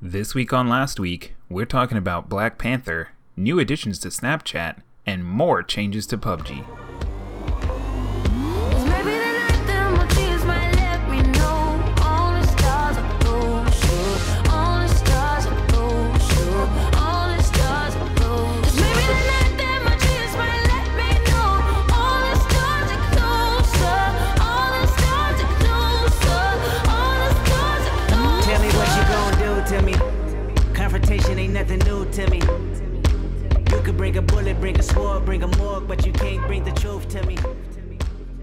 This week on Last Week, we're talking about Black Panther, new additions to Snapchat, and more changes to PUBG. Bring a bullet, bring a sword, bring a morgue, but you can't bring the truth to me.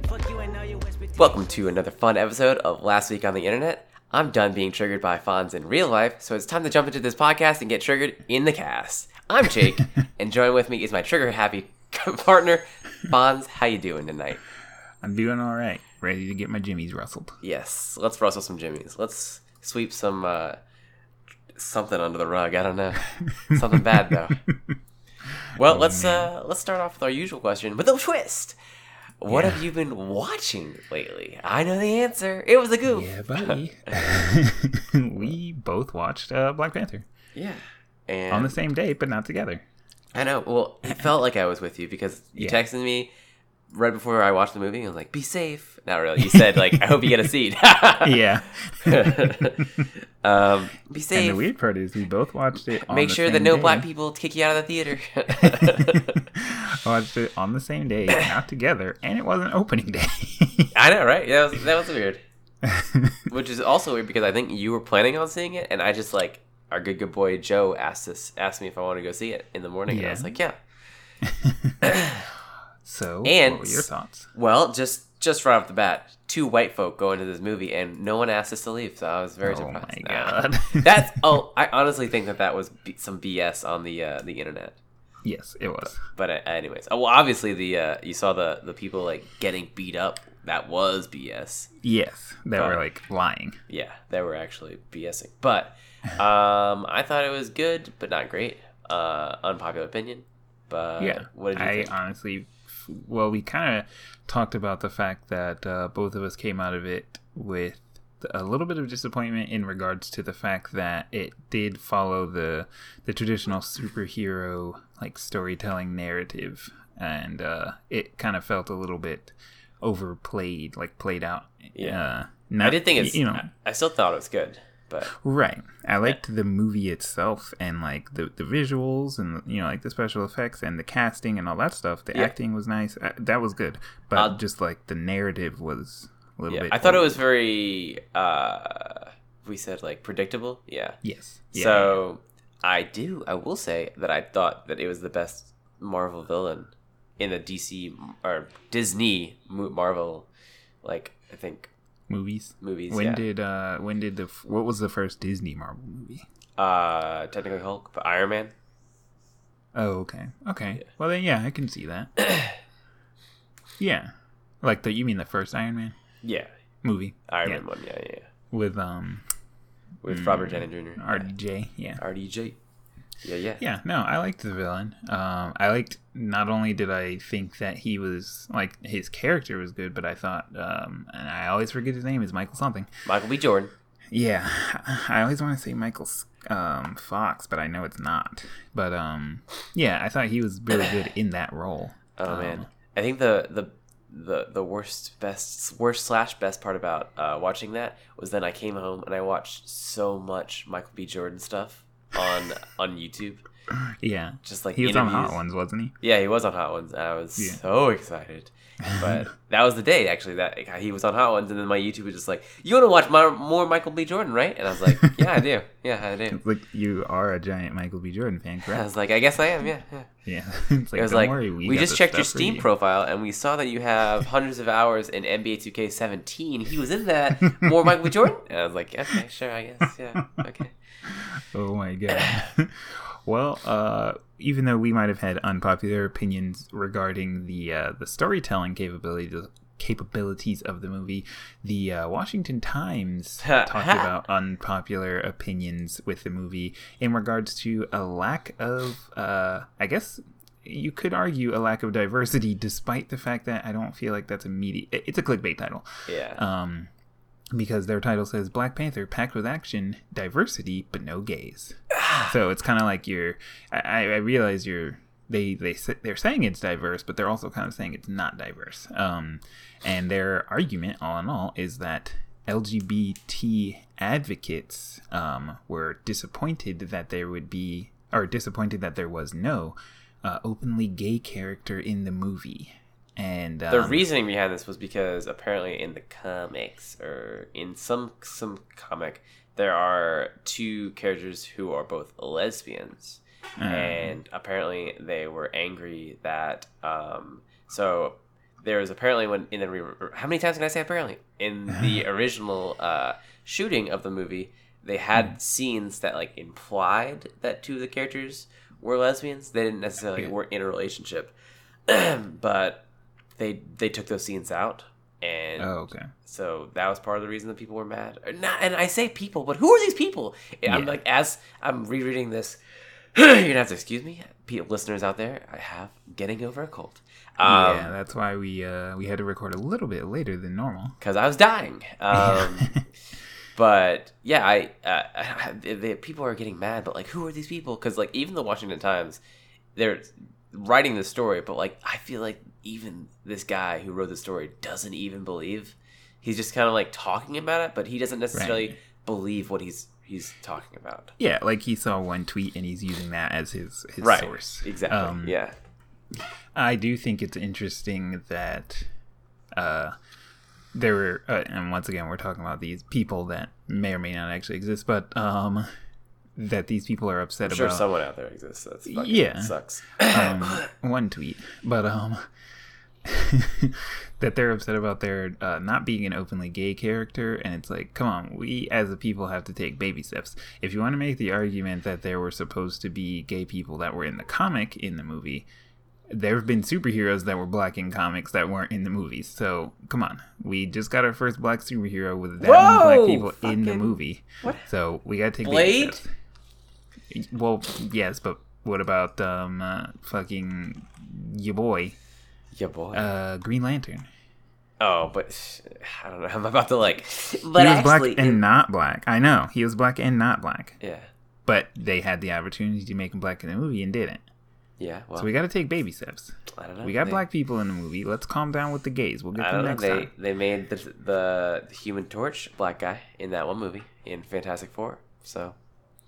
Fuck you and all your whisper Welcome to another fun episode of Last Week on the Internet. I'm done being triggered by Fonz in real life, so it's time to jump into this podcast and get triggered in the cast. I'm Jake, and join with me is my trigger happy partner, Fonz. How you doing tonight? I'm doing all right, ready to get my jimmies rustled. Yes, let's rustle some jimmies. Let's sweep some uh, something under the rug. I don't know, something bad though. Well, let's uh, let's start off with our usual question with a twist. What Yeah. have you been watching lately? I know the answer. It was a goof. Yeah, buddy. we both watched uh, Black Panther Yeah. And on the same day, but not together. I know. Well, it felt like I was with you because you Yeah. texted me right before I watched the movie. I was like, "Be safe." Not really. You said like, "I hope you get a seat." Yeah. um, be and safe. the weird part is we both watched it. On Make sure that no day. black people kick you out of the theater. watched it on the same day, not together, and it wasn't opening day. I know, right? That was that was weird. Which is also weird because I think you were planning on seeing it, and I just like our good good boy Joe asked us asked me if I wanted to go see it in the morning, and I was like, yeah. So, And- what were your thoughts? Well, just just right off the bat, two white folk go into this movie, and no one asked us to leave, so I was very Oh surprised. my God. That's oh, I honestly think that that was B- some BS on the uh, the internet. Yes, it was. But uh, anyways, oh, well, obviously the uh, you saw the the people like getting beat up. That was BS. Yes, that were like lying. Yeah, they were actually BSing. But um, I thought it was good, but not great. Uh, unpopular opinion. But yeah what did you i think? honestly well we kind of talked about the fact that uh, both of us came out of it with a little bit of disappointment in regards to the fact that it did follow the the traditional superhero like storytelling narrative and uh, it kind of felt a little bit overplayed like played out Yeah. uh, not, I did think it's. you know I, I still thought it was good, but Right. I liked the movie itself and like the, the visuals and you know like the special effects and the casting and all that stuff. The Yeah. acting was nice. Uh, that was good. But Uh, just like the narrative was a little yeah, bit. I thought it was very. uh We said like predictable. Yeah. yes. Yeah. So I do. I will say that I thought that it was the best Marvel villain in the DC or Disney Marvel, like I think movies. movies. When yeah. did uh when did the what was the first Disney Marvel movie? uh technically Hulk, but Iron Man. Oh, okay. Okay. Well then yeah, I can see that. yeah. Like the you mean the first Iron Man Yeah, movie? Iron yeah. Man one. Yeah, yeah. yeah. With um With Robert Downey Jr. RDJ. Yeah. RDJ. Yeah, yeah. Yeah, no, I liked the villain. Um, I liked not only did I think that he was like his character was good, but I thought, um, and I always forget his name is Michael something. Michael B. Jordan. Yeah, I always want to say Michael um, Fox, but I know it's not. But um, yeah, I thought he was really good in that role. Oh Um, man, I think the the the the worst best worst slash best part about uh, watching that was then I came home and I watched so much Michael B. Jordan stuff on on YouTube. Yeah, Just like he was on. Hot Ones, wasn't he? Yeah, he was on Hot Ones. I was Yeah. so excited. But that was the day actually that he was on Hot Ones, and then my YouTube was just like, "You want to watch my, more Michael B. Jordan, right?" And I was like, "Yeah, I do. Yeah, I do." Like you are a giant Michael B. Jordan fan, correct? I was like, "I guess I am. Yeah." yeah. Yeah, it's like, It was don't like worry, we, got just checked your Steam you." profile and we saw that you have hundreds of hours in NBA 2K17. He was in that. More Michael B. Jordan. And I was like, okay, sure, I guess, yeah, okay. Oh my god. well, uh, even though we might have had unpopular opinions regarding the uh, the storytelling capabilities capabilities of the movie, the uh, Washington Times talked about unpopular opinions with the movie in regards to a lack of, uh, I guess. You could argue a lack of diversity, despite the fact that I don't feel like that's immediate. It's a clickbait title. Yeah. Um, because their title says Black Panther packed with action, diversity, but no gays. so it's kind of like you're. I, I realize you're. They they they're saying it's diverse, but they're also kind of saying it's not diverse. Um, and their argument, all in all, is that LGBT advocates um, were disappointed that there would be, or disappointed that there was no uh, openly gay character in the movie. And um, The reasoning behind this was because apparently in the comics or in some some comic there are two characters who are both lesbians, and apparently they were angry that um so there was apparently when in the re- how many times can I say apparently? In the original uh shooting of the movie they had scenes that like implied that two of the characters were lesbians. They didn't necessarily Yeah. were in a relationship. But they they took those scenes out and oh, okay. so that was part of the reason that people were mad not, and i say people but who are these people i'm like as i'm rereading this you're gonna have to excuse me people listeners out there i have getting over a cold um yeah, that's why we uh, we had to record a little bit later than normal. because I was dying. Um, but yeah, I, uh, I the, the people are getting mad. But like, who are these people? Because like, even the Washington Times, they're writing the story, but like, I feel like even this guy who wrote the story doesn't even believe. He's just kind of like talking about it, but he doesn't necessarily Right. believe what he's he's talking about. Yeah, like he saw one tweet and he's using that as his his Right. source. Exactly. Um, yeah. I do think it's interesting that uh, there were, uh, and once again, we're talking about these people that may or may not actually exist, but um, that these people are upset I'm sure about someone out there exists. That's fucking, Yeah. sucks. um, one tweet, but um, that they're upset about their uh, not being an openly gay character, and it's like, come on, we as a people have to take baby steps. If you want to make the argument that there were supposed to be gay people that were in the comic in the movie, there have been superheroes that were black in comics that weren't in the movies. So come on, we just got our first black superhero with that many black people in the movie. What? So we got to take Blade? baby steps. Well, yes, but what about um uh, fucking your boy, Yeah, boy. uh Green Lantern? oh, but I don't know. I'm about to like. But he was black and in- not black. I know he was black and not black, yeah. but they had the opportunity to make him black in the movie and didn't. Yeah, well, So we got to take baby steps. I don't know. We got They- black people in the movie. Let's calm down with the gays. We'll get them next They time. they made the, the the Human Torch black guy in that one movie in Fantastic Four. So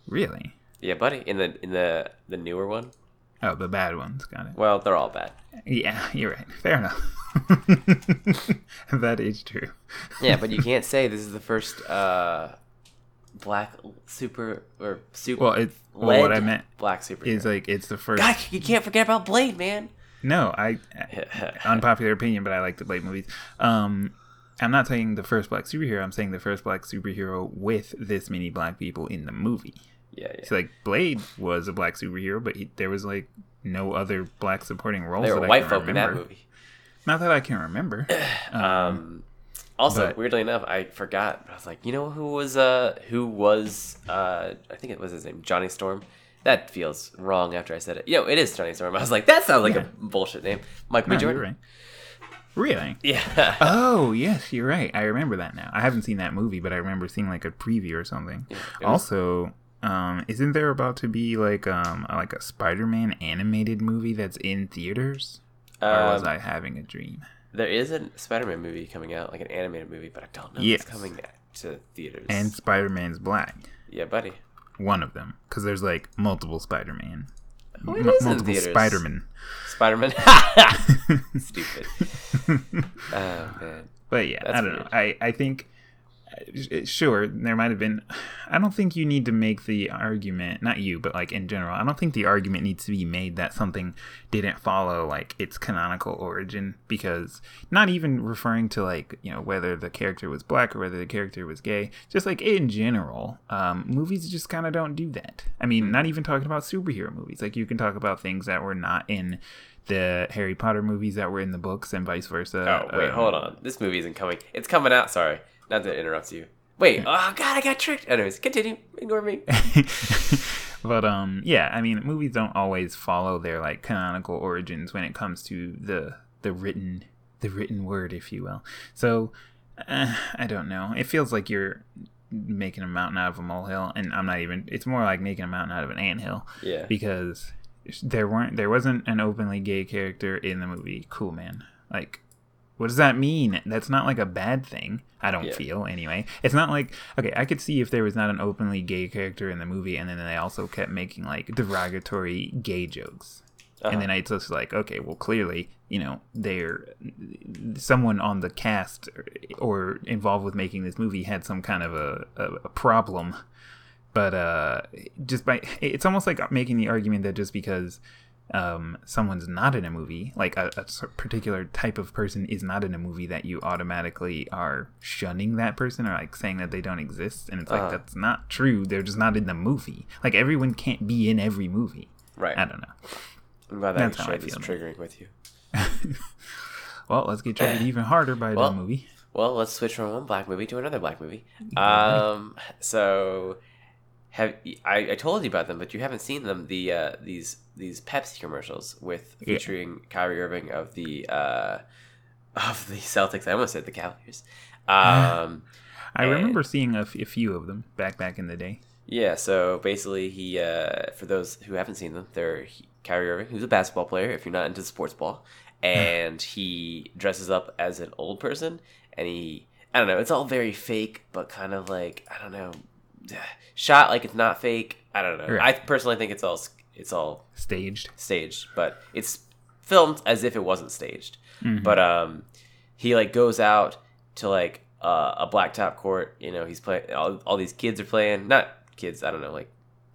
Really? yeah, buddy, in the in the the newer one. Oh, the bad ones. Got it. Well, they're all bad. Yeah, you're right. Fair enough. that is true. Yeah, but you can't say this is the first uh black super or super. Well, it's well, what I meant black superhero. is like it's the first. God, you can't forget about Blade, man. No, I unpopular opinion, but I like the Blade movies. Um, I'm not saying the first black superhero. I'm saying the first black superhero with this many black people in the movie. Yeah, yeah. So like Blade was a black superhero, but he, there was like no other black supporting roles. There were white folk in that movie. Not that I can remember. Um, also, but- weirdly enough, I forgot. I was like, you know who was uh who was uh I think it was his name Johnny Storm. That feels wrong after I said it. You know, it is Johnny Storm. I was like, that sounds like Yeah. a bullshit name. Mike B. No, Jordan. right. Really? Yeah. Oh yes, you're right. I remember that now. I haven't seen that movie, but I remember seeing like a preview or something. it was- also, um, isn't there about to be like um like a Spider-Man animated movie that's in theaters? or was Um, I having a dream? there is a Spider-Man movie coming out, like an animated movie, but I don't know if it's coming to theaters. And Spider-Man's black. yeah, buddy. One of them, because there's like multiple Spider-Man, Oh, M- multiple. Spider-Man. Spider-Man. Stupid. Oh man. But yeah, That's I don't weird. know. I I think sure there might have been. I don't think you need to make the argument. Not you, but like in general. I don't think the argument needs to be made that something didn't follow like its canonical origin because not even referring to like you know whether the character was black or whether the character was gay. Just like in general, um, movies just kind of don't do that. I mean, not even talking about superhero movies. Like you can talk about things that were not in. The Harry Potter movies that were in the books and vice versa. Oh wait, Um, hold on. This movie isn't coming. It's coming out. Sorry, not to interrupt you. Wait. Oh god, I got tricked. Anyways, continue. Ignore me. but um yeah i mean movies don't always follow their like canonical origins when it comes to the the written the written word if you will so Uh, I don't know. It feels like you're making a mountain out of a molehill, and I'm not even. It's more like making a mountain out of an anthill. Yeah. Because there weren't, there wasn't an openly gay character in the movie. Cool, man. Like, what does that mean? That's not like a bad thing. I don't Yeah. feel anyway. It's not like okay. I could see if there was not an openly gay character in the movie, and then they also kept making like derogatory gay jokes. Uh-huh. And then it's just like, okay, well, clearly, you know, they're someone on the cast or involved with making this movie had some kind of a, a, a problem. But uh, just by it's almost like making the argument that just because um, someone's not in a movie, like a, a particular type of person is not in a movie, that you automatically are shunning that person or like saying that they don't exist. And it's like Uh-huh. that's not true. They're just not in the movie. Like everyone can't be in every movie. Right. I don't know. I'm glad that That's how I feel. triggering with you. Well, let's get triggered even harder by Well, the movie. Well, let's switch from one black movie to another black movie. Um, so have I, I told you about them, but you haven't seen them. The uh, these these Pepsi commercials with Yeah. featuring Kyrie Irving of the uh, of the Celtics. I almost said the Cavaliers. Um, I and- remember seeing a, f- a few of them back back in the day. yeah. So basically, he uh, for those who haven't seen them, they're he, Kyrie Irving, who's a basketball player. If you're not into sports ball, and he dresses up as an old person, and he I don't know. It's all very fake, but kind of like I don't know, shot like it's not fake. I don't know. Right. I personally think it's all it's all Staged. staged, but it's filmed as if it wasn't staged. Mm-hmm. But um, he like goes out to like uh, a blacktop court. You know, he's playing. All, all these kids are playing. Not kids. I don't know. Like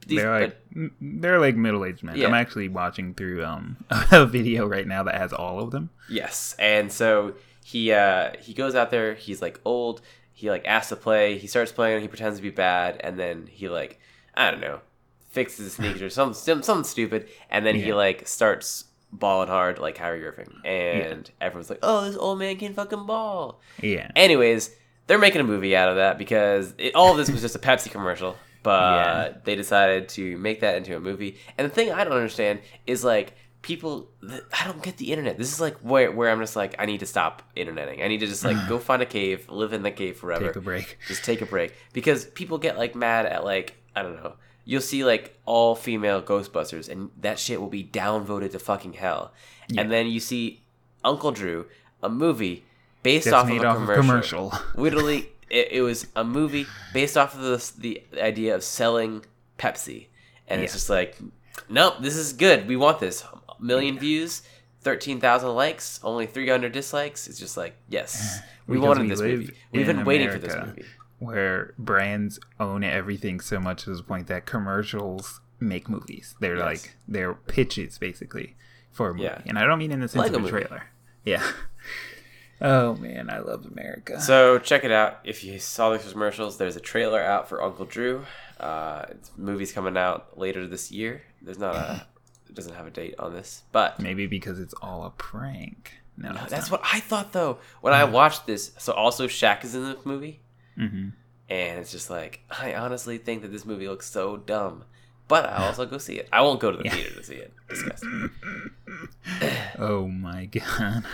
these. they're like m- they're like middle aged men. Yeah. I'm actually watching through um a video right now that has all of them. yes, and so he uh he goes out there. He's like old. He like asks to play. He starts playing. He pretends to be bad, and then he like I don't know fixes his sneakers or something something stupid, and then he like starts balling hard like Kyrie Irving, and everyone's like, "Oh, this old man can fucking ball." Yeah. Anyways, they're making a movie out of that because it, all of this was just a Pepsi commercial, but Yeah. they decided to make that into a movie. And the thing I don't understand is like people. th- I don't get the internet. This is like where where I'm just like I need to stop interneting. I need to just like go find a cave, live in the cave forever. Take a break. Just take a break because people get like mad at like I don't know. You'll see like all female Ghostbusters, and that shit will be downvoted to fucking hell. And then you see Uncle Drew, a movie based That's off of a off of commercial. commercial. Literally, it, it was a movie based off of this, the idea of selling Pepsi, and it's just like, nope, this is good. We want this. A million views, thirteen thousand likes, only three hundred dislikes. It's just like, yes, we Because wanted we this movie. We've been waiting for this America, movie. Where brands own everything so much to the point that commercials make movies. They're Yes. like they're pitches basically for a movie. Yeah. And I don't mean in the sense Lego of a movie. trailer. Yeah. Oh man, I love America. So check it out. If you saw the commercials, there's a trailer out for Uncle Drew. Uh, it's, movie's coming out later this year. There's not a, doesn't have a date on this, but Maybe because it's all a prank. No, it's That's not. what I thought though when I watched this. So also Shaq is in the movie, Mhm. and it's just like I honestly think that this movie looks so dumb, but I'll also go see it. I won't go to the Yeah. theater to see it. Disgusting. Oh my god.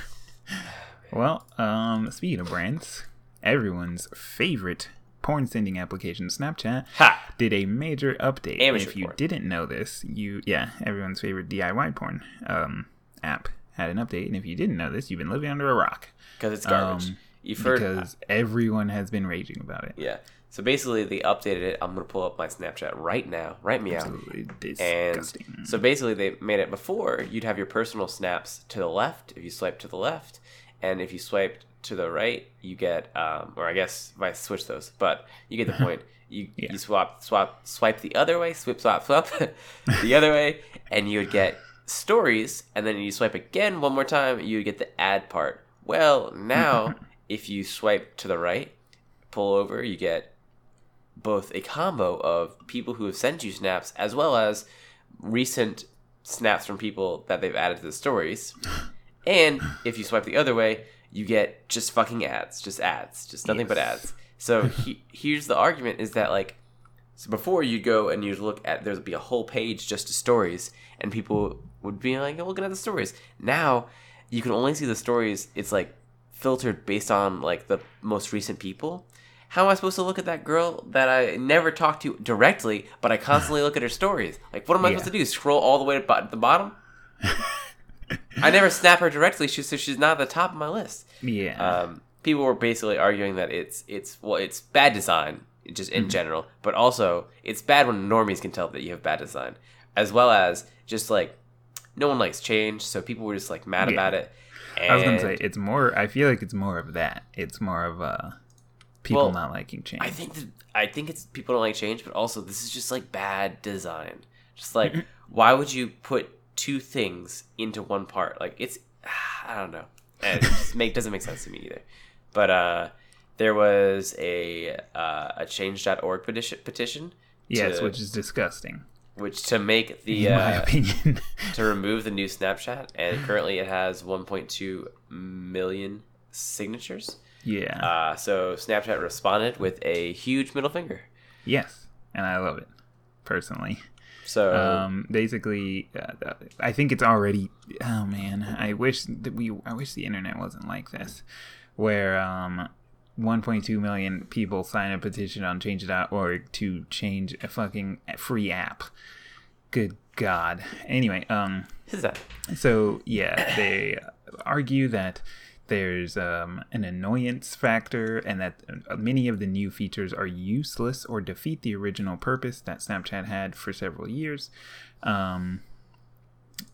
Well, um, speaking of brands, everyone's favorite porn sending application, Snapchat, Ha! did a major update. Amateur if you porn. didn't know this, you yeah, everyone's favorite DIY porn um, app had an update, and if you didn't know this, you've been living under a rock. Because it's garbage. Um, You've heard, because everyone has been raging about it. yeah. So basically, they updated it. I'm gonna pull up my Snapchat right now. Right me out. Absolutely And disgusting. so basically, they made it before. You'd have your personal snaps to the left if you swipe to the left, and if you swiped to the right, you get, um, or I guess if I switch those, but you get the point. You Yeah. you swap swap swipe the other way, swip swap swap the other way, and you would get stories, and then you swipe again one more time, you would get the ad part. Well, now if you swipe to the right, pull over, you get both a combo of people who have sent you snaps as well as recent snaps from people that they've added to the stories. And if you swipe the other way, you get just fucking ads, just ads, just nothing but ads. So he, here's the argument: is that like, so before you'd go and you'd look at there'd be a whole page just to stories, and people would be like, oh, looking at the stories. Now you can only see the stories. It's like filtered based on like the most recent people. How am I supposed to look at that girl that I never talked to directly, but I constantly look at her stories? Like, what am I Yeah. supposed to do? Scroll all the way to the bottom? I never snap her directly, she- so she's not at the top of my list. Yeah. Um, people were basically arguing that it's it's well, it's bad design just Mm-hmm. in general, but also it's bad when normies can tell that you have bad design, as well as just like no one likes change, so people were just like mad Yeah. about it. I was gonna say it's more. I feel like it's more of that. It's more of uh, people Well, not liking change. I think that I think it's people don't like change, but also this is just like bad design. Just like Mm-hmm. why would you put two things into one part? Like it's I don't know. And it just make doesn't make sense to me either. But uh there was a uh, a change.org petition petition yes, to- which is disgusting which to make the in my uh, opinion. to remove the new Snapchat and currently it has 1.2 million signatures. yeah. Uh, so Snapchat responded with a huge middle finger. yes, and I love it personally. So um basically uh, i think it's already oh man i wish that we i wish the internet wasn't like this where um 1.2 million people sign a petition on change.org to change a fucking free app good god anyway um is that? so yeah, they argue that there's um, an annoyance factor and that uh, many of the new features are useless or defeat the original purpose that Snapchat had for several years. Um,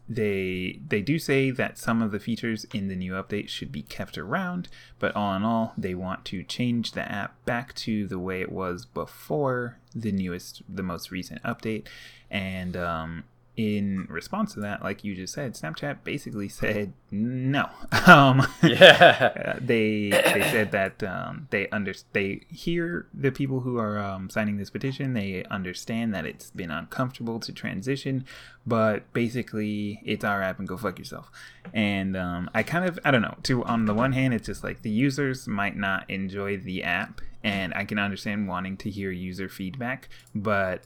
they they do say that some of the features in the new update should be kept around, but all in all, they want to change the app back to the way it was before the newest, the most recent update. And um, in response to that, like you just said, Snapchat basically said no. Um, Yeah. uh, they they said that um, they under they hear the people who are um, signing this petition. They understand that it's been uncomfortable to transition, but basically it's our app and go fuck yourself. And um, I kind of I don't know. To on the one hand, it's just like the users might not enjoy the app, and I can understand wanting to hear user feedback, but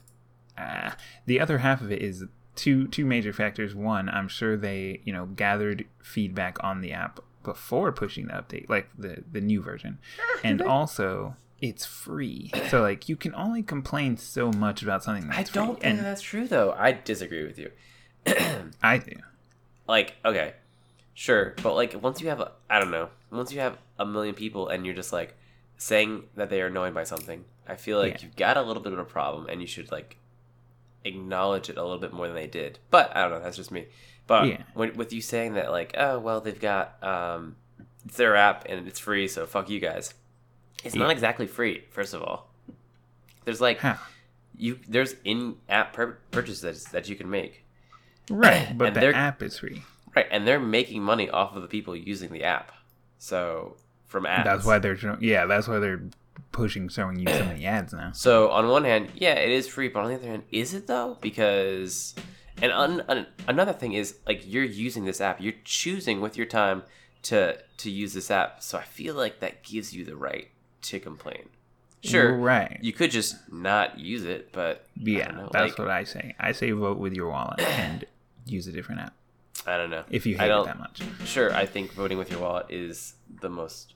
uh, the other half of it is two two major factors. One, I'm sure they you know gathered feedback on the app before pushing the update, like the the new version, and also it's free. So like you can only complain so much about something that's I don't free, think and that's true though. I disagree with you. I do. Like, okay, sure, but like once you have a, I don't know, once you have a million people and you're just like saying that they are annoyed by something, I feel like Yeah. you've got a little bit of a problem and you should like acknowledge it a little bit more than they did. But I don't know, that's just me. But Yeah. when, with you saying that, like, oh well, they've got um, it's their app and it's free, so fuck you guys. It's not exactly free. First of all, there's like How? you there's in-app pur- purchases that you can make. Right, but the app is free. Right, and they're making money off of the people using the app. So from ads. That's why they're yeah. That's why they're pushing showing you so many ads now. So on one hand, yeah, it is free, but on the other hand, is it though? Because and un, un, another thing is like you're using this app, you're choosing with your time to to use this app. So I feel like that gives you the right to complain. Sure, right. You could just not use it, but I yeah, don't know, that's like, what I say. I say vote with your wallet and use a different app I don't know. if you hate it that much. sure i think voting with your wallet is the most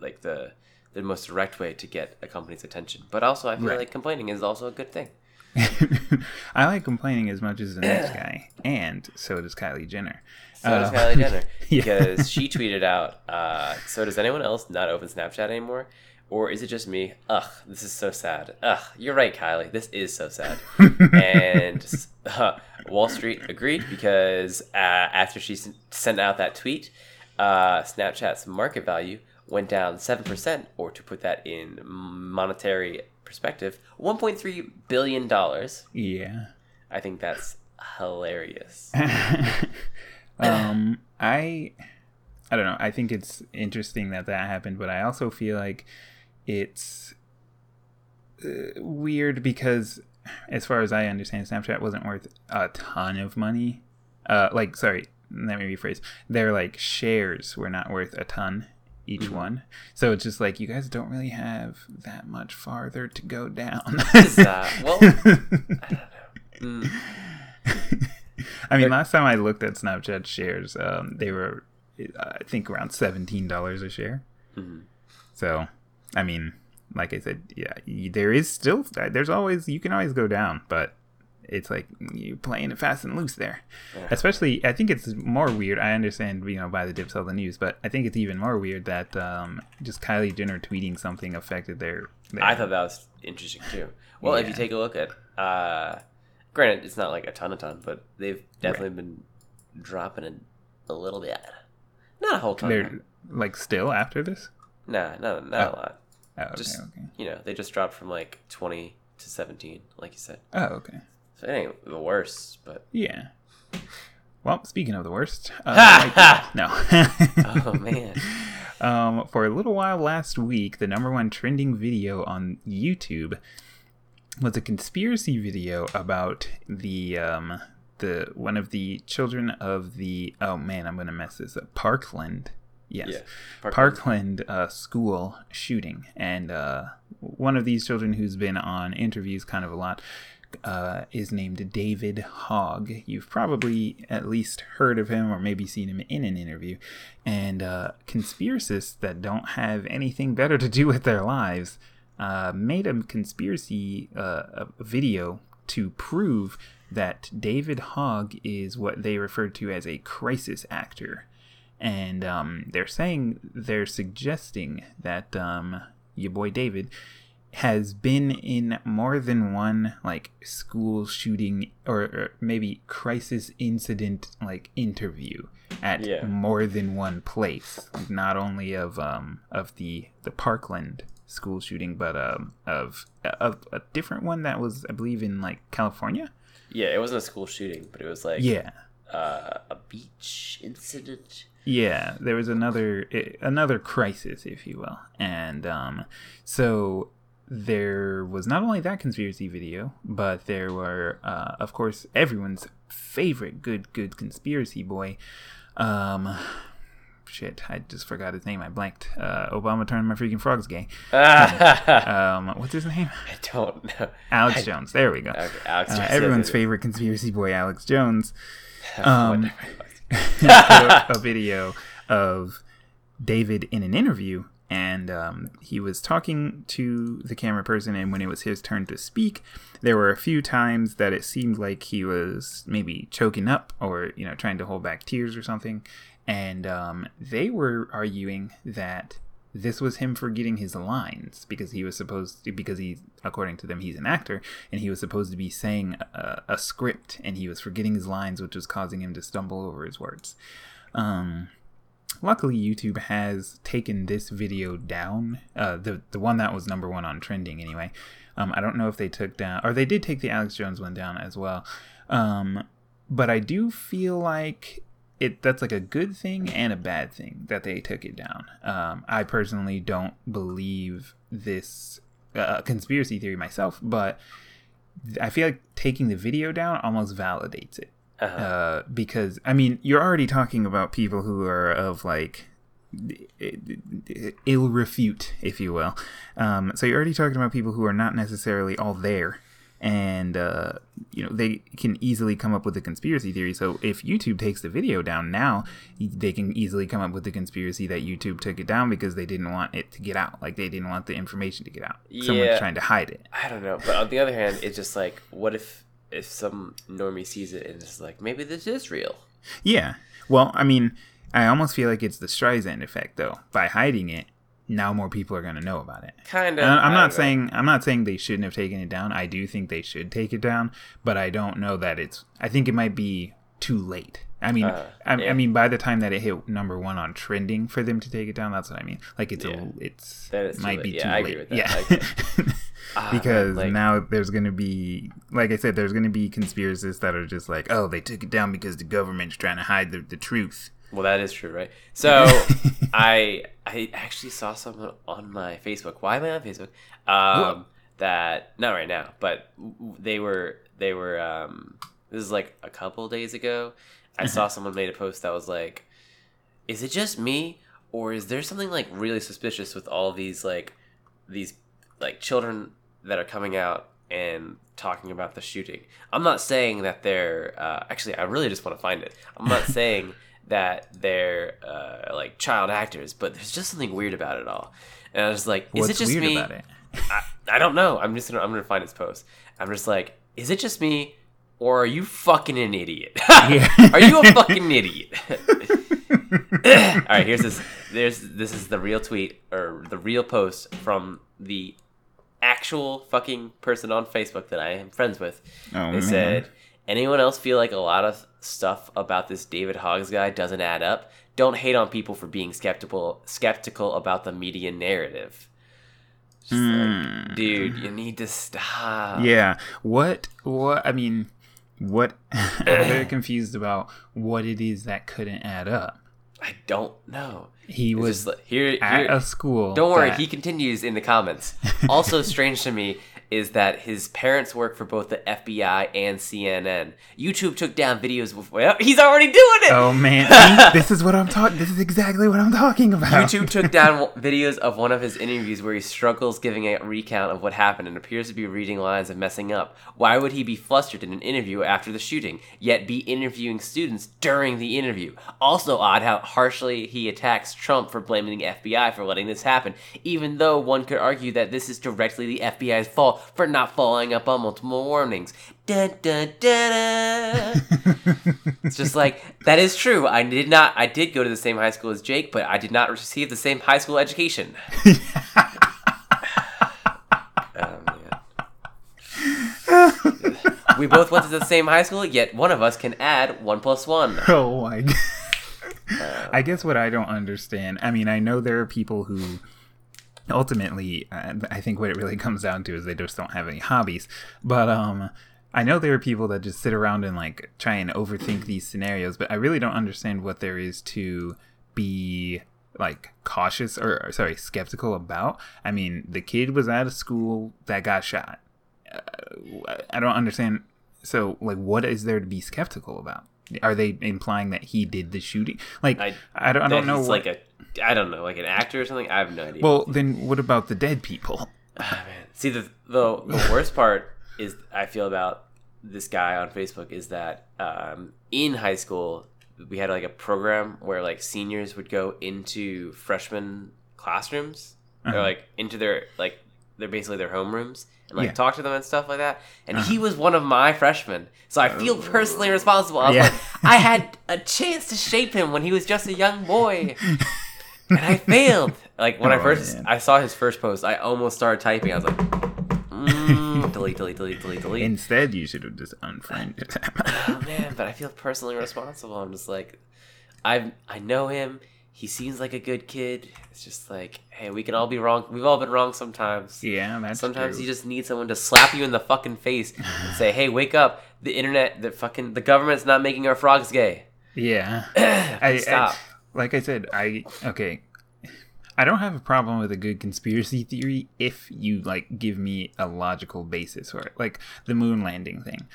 like the the most direct way to get a company's attention. But also i feel Right. like complaining is also a good thing. I like complaining as much as the next guy, and so does Kylie Jenner. so does Uh, kylie jenner yeah. because she tweeted out uh, so does anyone else not open snapchat anymore? Or is it just me? Ugh this is so sad. Ugh you're right kylie. This is so sad. And uh, wall street agreed because uh, after she sent out that tweet uh, snapchat's market value went down 7% or to put that in monetary perspective 1.3 billion dollars Yeah. i think that's hilarious um, I, I don't know. I think it's interesting that that happened, but I also feel like it's uh, weird because, as far as I understand, Snapchat wasn't worth a ton of money. Uh, like, sorry, let me rephrase. Their like shares were not worth a ton each one, so it's just like you guys don't really have that much farther to go down. is that well Mm. I mean, last time I looked at Snapchat shares, um, they were I think around seventeen dollars a share. So, I mean, like I said, yeah, there is still there's always you can always go down, but it's like you're playing it fast and loose there. Especially, I think it's more weird. I understand, you know, by the dip sell the news, but I think it's even more weird that um, just Kylie Jenner tweeting something affected their. their I thought that was interesting too. Well, if you take a look at, uh, granted, it's not like a ton, a ton, but they've definitely been dropping it a little bit. Not a whole ton. they're like still after this. Nah, not not a lot. Oh, okay, Just okay. you know, they just dropped from like twenty to seventeen, like you said. Oh, okay. So it ain't the worst, but Yeah. Well, speaking of the worst, uh, no. oh man, Um, for a little while last week, the number one trending video on YouTube was a conspiracy video about the um, the one of the children of the oh man, I'm gonna mess this up. Parkland, yes, Yeah, Parkland, Parkland. uh, school shooting, and uh, one of these children who's been on interviews kind of a lot. Uh, is named David Hogg. You've probably at least heard of him or maybe seen him in an interview. And uh, conspiracists that don't have anything better to do with their lives uh, made a conspiracy uh, a video to prove that David Hogg is what they refer to as a crisis actor. And um, they're saying, they're suggesting that um, your boy David has been in more than one like school shooting or, or maybe crisis incident like interview at Yeah. more than one place not only of um of the the parkland school shooting but um of of a different one that was i believe in like california yeah, it wasn't a school shooting, but it was like yeah uh, a beach incident. Yeah, there was another eh, another crisis, if you will, and um, so there was not only that conspiracy video, but there were, uh, of course, everyone's favorite good good conspiracy boy. Um, shit, I just forgot his name. I blanked. Uh, Obama turned my freaking frogs gay. Um, what's his name? I don't know. Alex Jones. There we go. Okay, Alex Uh, Jones. everyone's favorite conspiracy boy, Alex Jones. Um, a video of David in an interview, and um, he was talking to the camera person. And when it was his turn to speak, there were a few times that it seemed like he was maybe choking up or you know trying to hold back tears or something. And um, they were arguing that this was him forgetting his lines because he was supposed to because he according to them he's an actor and he was supposed to be saying a, a script and he was forgetting his lines which was causing him to stumble over his words um luckily youtube has taken this video down uh the the one that was number one on trending anyway um i don't know if they took down or they did take the alex jones one down as well um but i do feel like it that's like a good thing and a bad thing that they took it down. Um, I personally don't believe this uh, conspiracy theory myself, but I feel like taking the video down almost validates it. Uh-huh. Uh, because I mean, you're already talking about people who are of like ill refute, if you will. Um, so you're already talking about people who are not necessarily all there, and uh, you know they can easily come up with a conspiracy theory. So if YouTube takes the video down now, they can easily come up with the conspiracy that YouTube took it down because they didn't want it to get out, like they didn't want the information to get out. Someone's trying to hide it. I don't know, but on the other hand, it's just like, what if if some normie sees it and is like, maybe this is real? Yeah. Well, I mean, I almost feel like it's the Streisand effect, though. By hiding it, now more people are going to know about it. Kind of. I'm not saying I'm not saying they shouldn't have taken it down. I do think they should take it down, but I don't know that it's. I think it might be too late. I mean, Uh, I, yeah. I mean, by the time that it hit number one on trending for them to take it down, that's what I mean. Like it's Yeah. a, it's is might be Yeah, too I late. agree with that. Yeah. Ah, man, because like- now there's going to be like i said there's going to be conspiracists that are just like oh they took it down because the government's trying to hide the, the truth Well, that is true, right? So I I actually saw someone on my Facebook. Why am I on Facebook? Um, that not right now, but they were they were. Um, this is like a couple days ago. I saw someone made a post that was like, "Is it just me, or is there something like really suspicious with all these like these like children that are coming out and talking about the shooting. I'm not saying that they're uh, actually. I really just want to find it. I'm not saying that they're uh, like child actors, but there's just something weird about it all. And I was like, is What's it just weird me? about it? I, I don't know. I'm just gonna I'm gonna find his post. I'm just like, is it just me, or are you fucking an idiot? Are you a fucking idiot? All right, here's this. There's this is the real tweet or the real post from the actual fucking person on Facebook that I am friends with. Oh, they man. said, anyone else feel like a lot of stuff about this David Hoggs guy doesn't add up? Don't hate on people for being skeptical skeptical about the media narrative. Like, dude, you need to stop. Hmm. Yeah. What? What? I mean, what? I'm very confused about what it is that couldn't add up. I don't know. He It's was just like- here, at a school. Don't worry, that- he continues in the comments. Also strange to me is that his parents work for both the FBI and CNN. YouTube took down videos of well, he's already doing it. Oh man, this is what I'm talking. This is exactly what I'm talking about. YouTube took down videos of one of his interviews where he struggles giving a recount of what happened and appears to be reading lines and messing up. Why would he be flustered in an interview after the shooting, yet be interviewing students during the interview? Also odd how harshly he attacks Trump for blaming the FBI for letting this happen, even though one could argue that this is directly the FBI's fault for not following up on multiple warnings. Dun, dun, dun. It's just like that is true. I did not. I did go to the same high school as Jake, but I did not receive the same high school education. Um, oh, man. we both went to the same high school, yet one of us can add one plus one. Oh my god. I guess what I don't understand. I mean, I know there are people who ultimately uh, I think what it really comes down to is they just don't have any hobbies. But um I know there are people that just sit around and like try and overthink these scenarios, but I really don't understand what there is to be like cautious or or, sorry, skeptical about. I mean, the kid was at a school that got shot. Uh, I don't understand. So, like, what is there to be skeptical about? Are they implying that he did the shooting? Like, I, I- don't, I don't know. what- like a, I don't know, like an actor or something. I have no idea. well, then what about the dead people? Ah, man. See the the the worst part is I feel about this guy on Facebook is that um, in high school we had like a program where like seniors would go into freshman classrooms or like into their like they're basically their homerooms and like Yeah. talk to them and stuff like that. And he was one of my freshmen, so I feel personally responsible. I was Yeah. like, I had a chance to shape him when he was just a young boy and I failed. Like when I Oh, first man. I saw his first post, I almost started typing. I was like, mm, delete, delete, delete, delete, delete. Instead, you should have just unfriended him. oh man, but I feel personally responsible. I'm just like, I I know him. He seems like a good kid. It's just like, hey, we can all be wrong. We've all been wrong sometimes. yeah, that's Sometimes true. you just need someone to slap you in the fucking face and say, "Hey, wake up! The internet, the fucking, the government's not making our frogs gay." Yeah. I, Stop. I, like I said, I okay. I don't have a problem with a good conspiracy theory if you like give me a logical basis for it. Like the moon landing thing.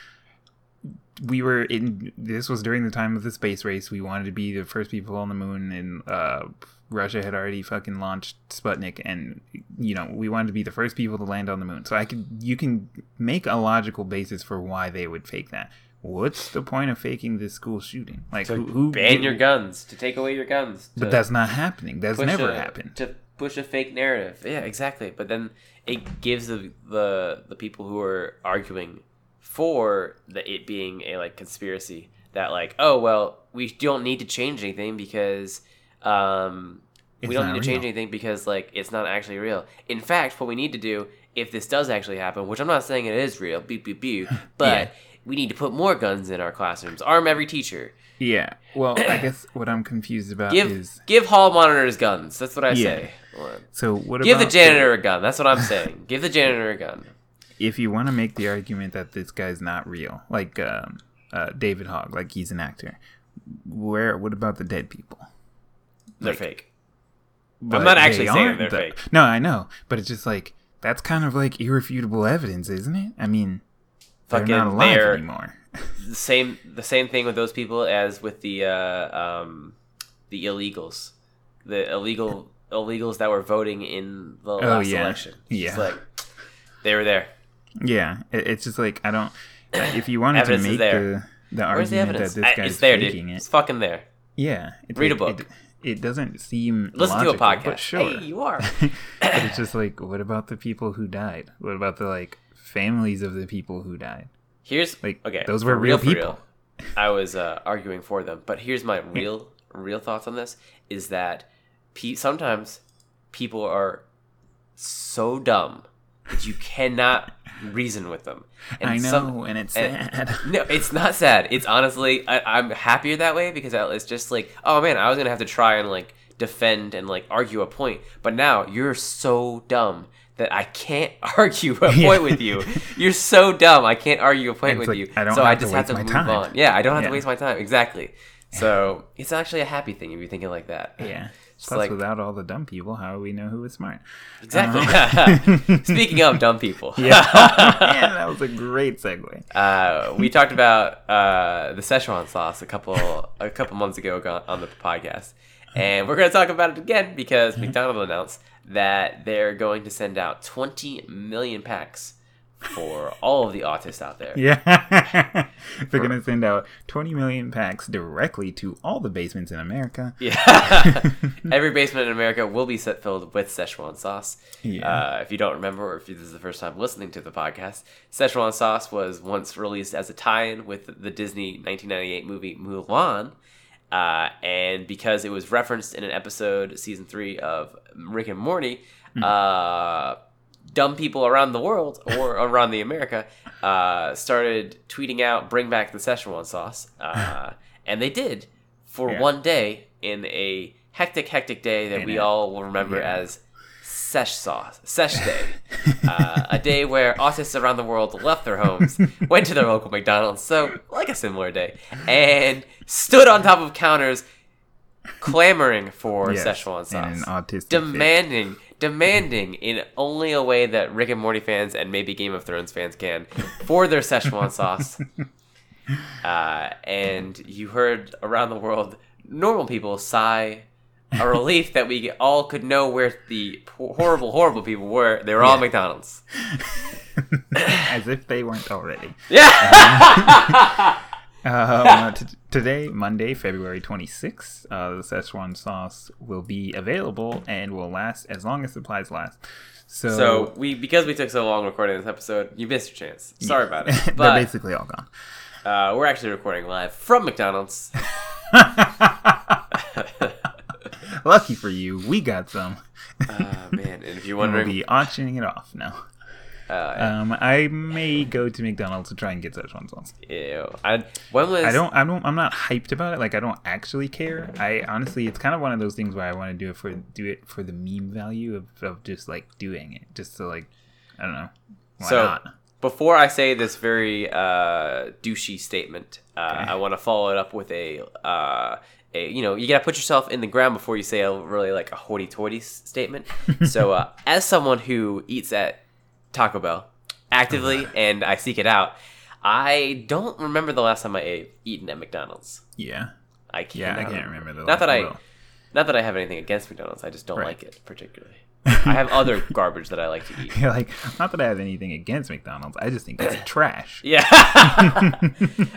We were in this was during the time of the space race. We wanted to be the first people on the moon and uh Russia had already fucking launched Sputnik and you know, we wanted to be the first people to land on the moon. So I could you can make a logical basis for why they would fake that. What's the point of faking this school shooting? Like To who, who ban your guns, to take away your guns. But that's not happening. That's never a- happened. to push a fake narrative. Yeah, exactly. But then it gives the the, the people who are arguing for the it being a like conspiracy that like oh well we don't need to change anything because um we don't need to change real. anything because like it's not actually real. In fact, what we need to do if this does actually happen, which I'm not saying it is real, beep beep beep, but. We need to put more guns in our classrooms, arm every teacher, Yeah. Well, I guess what I'm confused about give is give hall monitors guns. That's what I Yeah. say. so what Give the janitor a gun. That's what I'm saying. Give the janitor a gun. if you want to make the argument that this guy's not real, like um, uh, David Hogg, like he's an actor. Where? What about the dead people? They're Like, fake. But not they actually saying they're though. fake. No, I know, but it's just like that's kind of like irrefutable evidence, isn't it? I mean, they're Fucking not alive they're- anymore. The same the same thing with those people as with the uh, um, the illegals, the illegal illegals that were voting in the last Oh, yeah. election. It's Yeah. like they were there. Yeah, it, it's just like I don't. If you wanted to make there. the the Where's the that evidence? this guy's it's there, dude. it, It's fucking there. Yeah, Read a book. It, it doesn't seem Listen to a podcast. But sure, Hey, you are. but it's just like, what about the people who died? What about the like families of the people who died? Here's Like, okay. those were real for people. I was uh, arguing for them, but here's my real real thoughts on this: is that pe- sometimes people are so dumb that you cannot reason with them. And I know, some- and it's and- sad. No, it's not sad. It's honestly, I, I'm happier that way because it's just like, oh man, I was gonna have to try and like defend and like argue a point, but now you're so dumb that I can't argue a Yeah. point with you. You're so dumb, I can't argue a point with like, you. I don't so have I to just have waste to my move time. on. Yeah, I don't have Yeah. to waste my time. Exactly. So it's actually a happy thing if you're thinking like that. yeah. It's Plus, like- without all the dumb people, how do we know who is smart? Exactly. Speaking of dumb people. Yeah, man, that was a great segue. Uh, we talked about uh, the Szechuan sauce a couple a couple months ago on the podcast, and we're going to talk about it again because McDonald's announced that they're going to send out 20 million packs for all of the autists out there. Yeah, they're gonna send out 20 million packs directly to all the basements in America. Yeah. Every basement in America will be set filled with Szechuan sauce. Yeah. Uh, if you don't remember, or if this is the first time listening to the podcast, Szechuan sauce was once released as a tie-in with the Disney 1998 movie Mulan. Uh, and because it was referenced in an episode, season three of Rick and Morty, uh, dumb people around the world or around the America uh, started tweeting out, "Bring back the Szechuan sauce," uh, and they did for Yeah. one day in a hectic, hectic day that In we a- all will remember yeah. as Sesh sauce, Sesh Day, uh, a day where autists around the world left their homes, went to their local McDonald's, so like a similar day, and stood on top of counters, clamoring for Yes, Szechuan sauce, an autistic fit. demanding, demanding in only a way that Rick and Morty fans and maybe Game of Thrones fans can for their Szechuan sauce. Uh, and you heard around the world normal people sigh a relief that we all could know where the horrible, horrible people were. They were all. McDonald's. as if they weren't already. Yeah. Um, t- today, Monday, February 26th, uh, the Szechuan sauce will be available and will last as long as supplies last. So, so we because we took so long recording this episode, you missed your chance. Sorry about it. they're basically all gone. uh, we're actually recording live from McDonald's. Lucky for you, we got some. Uh, man, and if you're And we'll be auctioning it off now. uh, Um, I may go to McDonald's to try and get Szechuan sauce. ew, I, when was I don't, I don't, I'm not hyped about it. Like, I don't actually care. I honestly, it's kind of one of those things where I want to do it for, do it for the meme value of, of just like doing it, just to like, I don't know, why So not? before I say this very uh, douchey statement, uh, Okay. I want to follow it up with a, uh, a you know you gotta put yourself in the ground before you say a really like a hoity-toity statement. so uh, as someone who eats at Taco Bell actively and I seek it out, I don't remember the last time I ate eaten at McDonald's. Yeah, I can't. yeah, I can't remember the. Not that I, not that I have anything against McDonald's. I just don't Right. like it particularly. I have other garbage that I like to eat. You're like, not that I have anything against McDonald's. I just think it's trash. Yeah.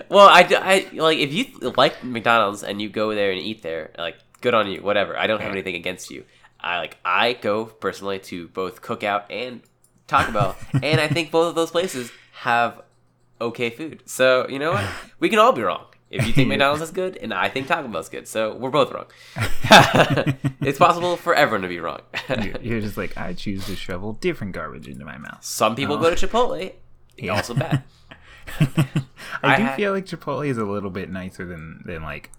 well, I, I like if you like McDonald's and you go there and eat there, like good on you. Whatever. I don't have anything against you. I like I go personally to both Cookout and Taco Bell, and I think both of those places have okay food. So you know what? We can all be wrong. If you think McDonald's is good and I think Taco Bell's good, so we're both wrong. it's possible for everyone to be wrong. You're- just like, I choose to shovel different garbage into my mouth. Some people Oh. go to Chipotle. Yeah. Also bad. I, I do ha- feel like Chipotle is a little bit nicer than than like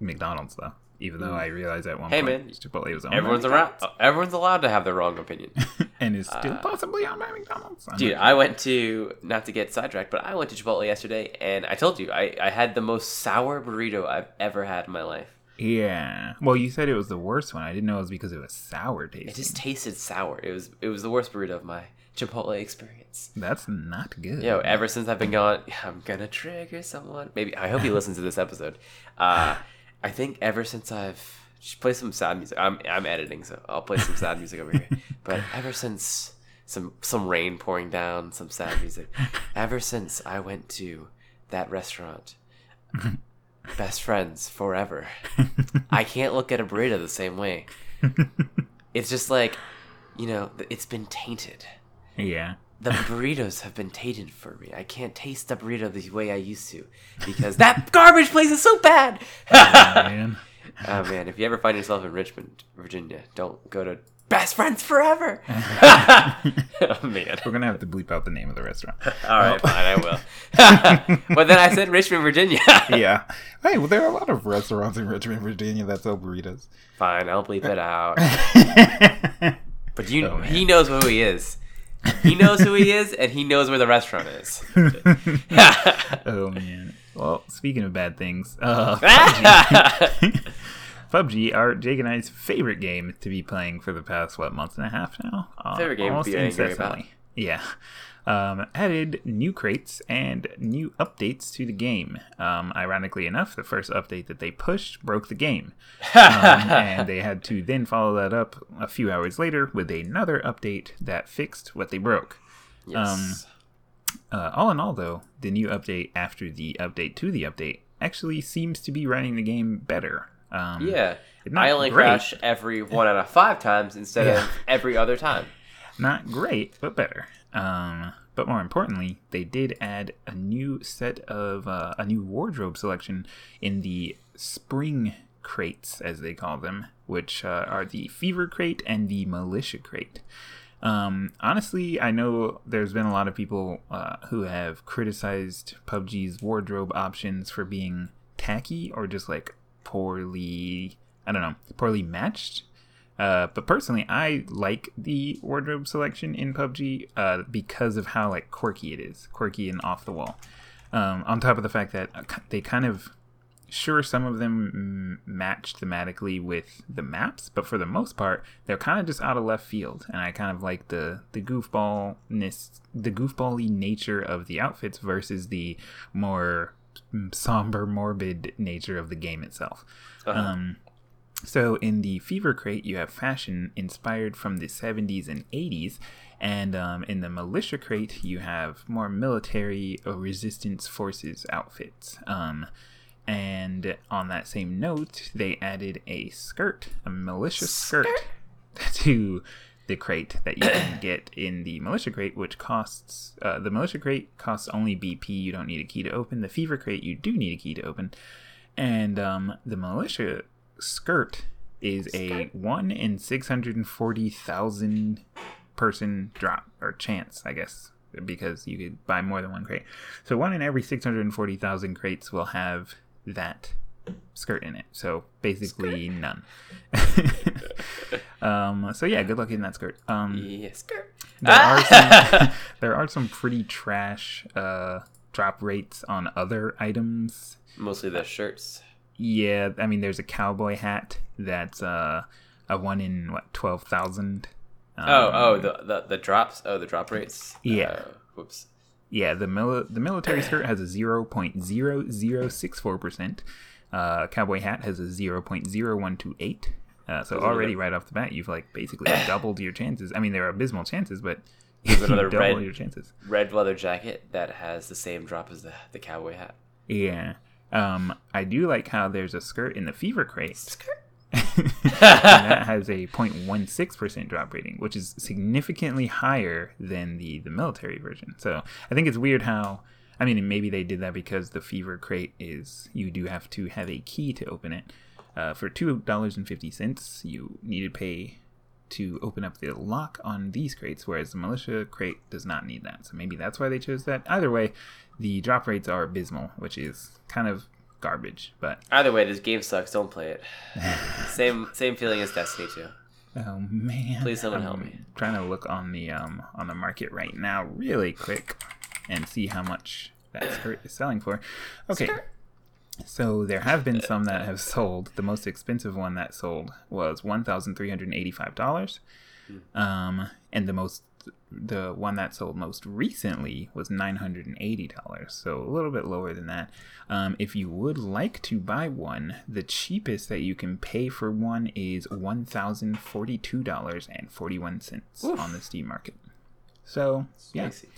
McDonald's though. Even though I realized at one Hey, point man, Chipotle was by Everyone's around. Everyone's allowed to have their wrong opinion. and is still possibly owned by McDonald's. I'm Dude, I went to not to get sidetracked, but I went to Chipotle yesterday, and I told you I, I had the most sour burrito I've ever had in my life. yeah. Well, you said it was the worst one. I didn't know it was because it was sour tasting. It just tasted sour. It was it was the worst burrito of my Chipotle experience. That's not good. Yo, ever since I've been gone, I'm gonna trigger someone. Maybe I hope he listens to this episode. Uh, I think ever since I've just play some sad music. I'm I'm editing, so I'll play some sad music over here. But ever since some some rain pouring down, some sad music. Ever since I went to that restaurant, best friends forever. I can't look at a burrito the same way. It's just like, you know, it's been tainted. yeah. The burritos have been tainted for me. I can't taste the burrito the way I used to because that garbage place is so bad. oh, Man. oh man, if you ever find yourself in Richmond, Virginia, don't go to Best Friends Forever. oh man. We're gonna have to bleep out the name of the restaurant. All right, fine, I will. but then I said Richmond, Virginia. yeah. Hey, well, there are a lot of restaurants in Richmond, Virginia that sell burritos. Fine, I'll bleep it out. But you, oh, he knows who he is. He knows who he is, and he knows where the restaurant is. oh man. Well, speaking of bad things, uh, PUBG, PUBG, our Jake and I's favorite game to be playing for the past what month and a half now. Uh, Favorite game to almost be angry about. incessantly. Yeah. Um, added new crates and new updates to the game. Um, ironically enough, the first update that they pushed broke the game. Um, and they had to then follow that up a few hours later with another update that fixed what they broke. yes. Uh, all in all, though, the new update after the update to the update actually seems to be running the game better. Um, yeah. not I only great. crash every one out of five times instead Yeah. of every other time. Not great, but better. Um, but more importantly, they did add a new set of uh, a new wardrobe selection in the spring crates, as they call them, which uh, are the Fever Crate and the Militia Crate. Um, honestly, I know there's been a lot of people uh, who have criticized PUBG's wardrobe options for being tacky or just like poorly, I don't know, poorly matched. Uh, but personally, I like the wardrobe selection in PUBG uh, because of how like quirky it is, quirky and off the wall. Um, on top of the fact that uh, they kind of, sure, some of them match thematically with the maps, but for the most part, they're kind of just out of left field. And I kind of like the the goofballness, the goofbally nature of the outfits versus the more somber, morbid nature of the game itself. Um, so in the Fever Crate, you have fashion inspired from the 70s and 80s, and um, in the Militia Crate, you have more military or resistance forces outfits. Um, and on that same note, they added a skirt, a militia skirt, to the crate that you can get in the militia crate, which costs uh, the militia crate costs only BP. You don't need a key to open. The fever crate you do need a key to open, and um, the militia skirt is a one in six hundred and forty thousand person drop or chance, I guess, because you could buy more than one crate. So one in every six hundred and forty thousand crates will have that skirt in it. So basically none. um, so yeah, good luck in that skirt. Um, Yes. there are some, there are some pretty trash uh, drop rates on other items. Mostly the shirts. Yeah, I mean, there's a cowboy hat that's uh, a one in what twelve thousand. Um, Oh, oh, the, the the drops. Oh, the drop rates. Yeah. Uh, whoops. Yeah, the mili- the military skirt has a zero point zero zero six four percent. Uh, cowboy hat has a zero point zero one two eight. Uh, so already right off the bat, you've like basically doubled your chances. I mean, there are abysmal chances, but you another double red- your chances. Red leather jacket that has the same drop as the the cowboy hat. Yeah. Um, I do like how there's a skirt in the fever crate. Skirt. and that has a 0.16% drop rating, which is significantly higher than the, the military version. So I think it's weird how, I mean, maybe they did that because the Fever crate is, you do have to have a key to open it. Uh, for $2.50, you need to pay to open up the lock on these crates, whereas the militia crate does not need that. So maybe that's why they chose that. Either way, the drop rates are abysmal, which is kind of garbage. But Either way, this game sucks. Don't play it. same same feeling as Destiny 2. Oh man! Please someone I'm help me. Trying to look on the um on the market right now, really quick, and see how much that skirt is selling for. Okay, so there have been some that have sold. The most expensive one that sold was one thousand three hundred eighty-five dollars, um, and the most the one that sold most recently was nine hundred and eighty dollars. So a little bit lower than that. Um, if you would like to buy one, the cheapest that you can pay for one is one thousand forty-two dollars and forty-one cents on the Steam market. So yeah, Spicy.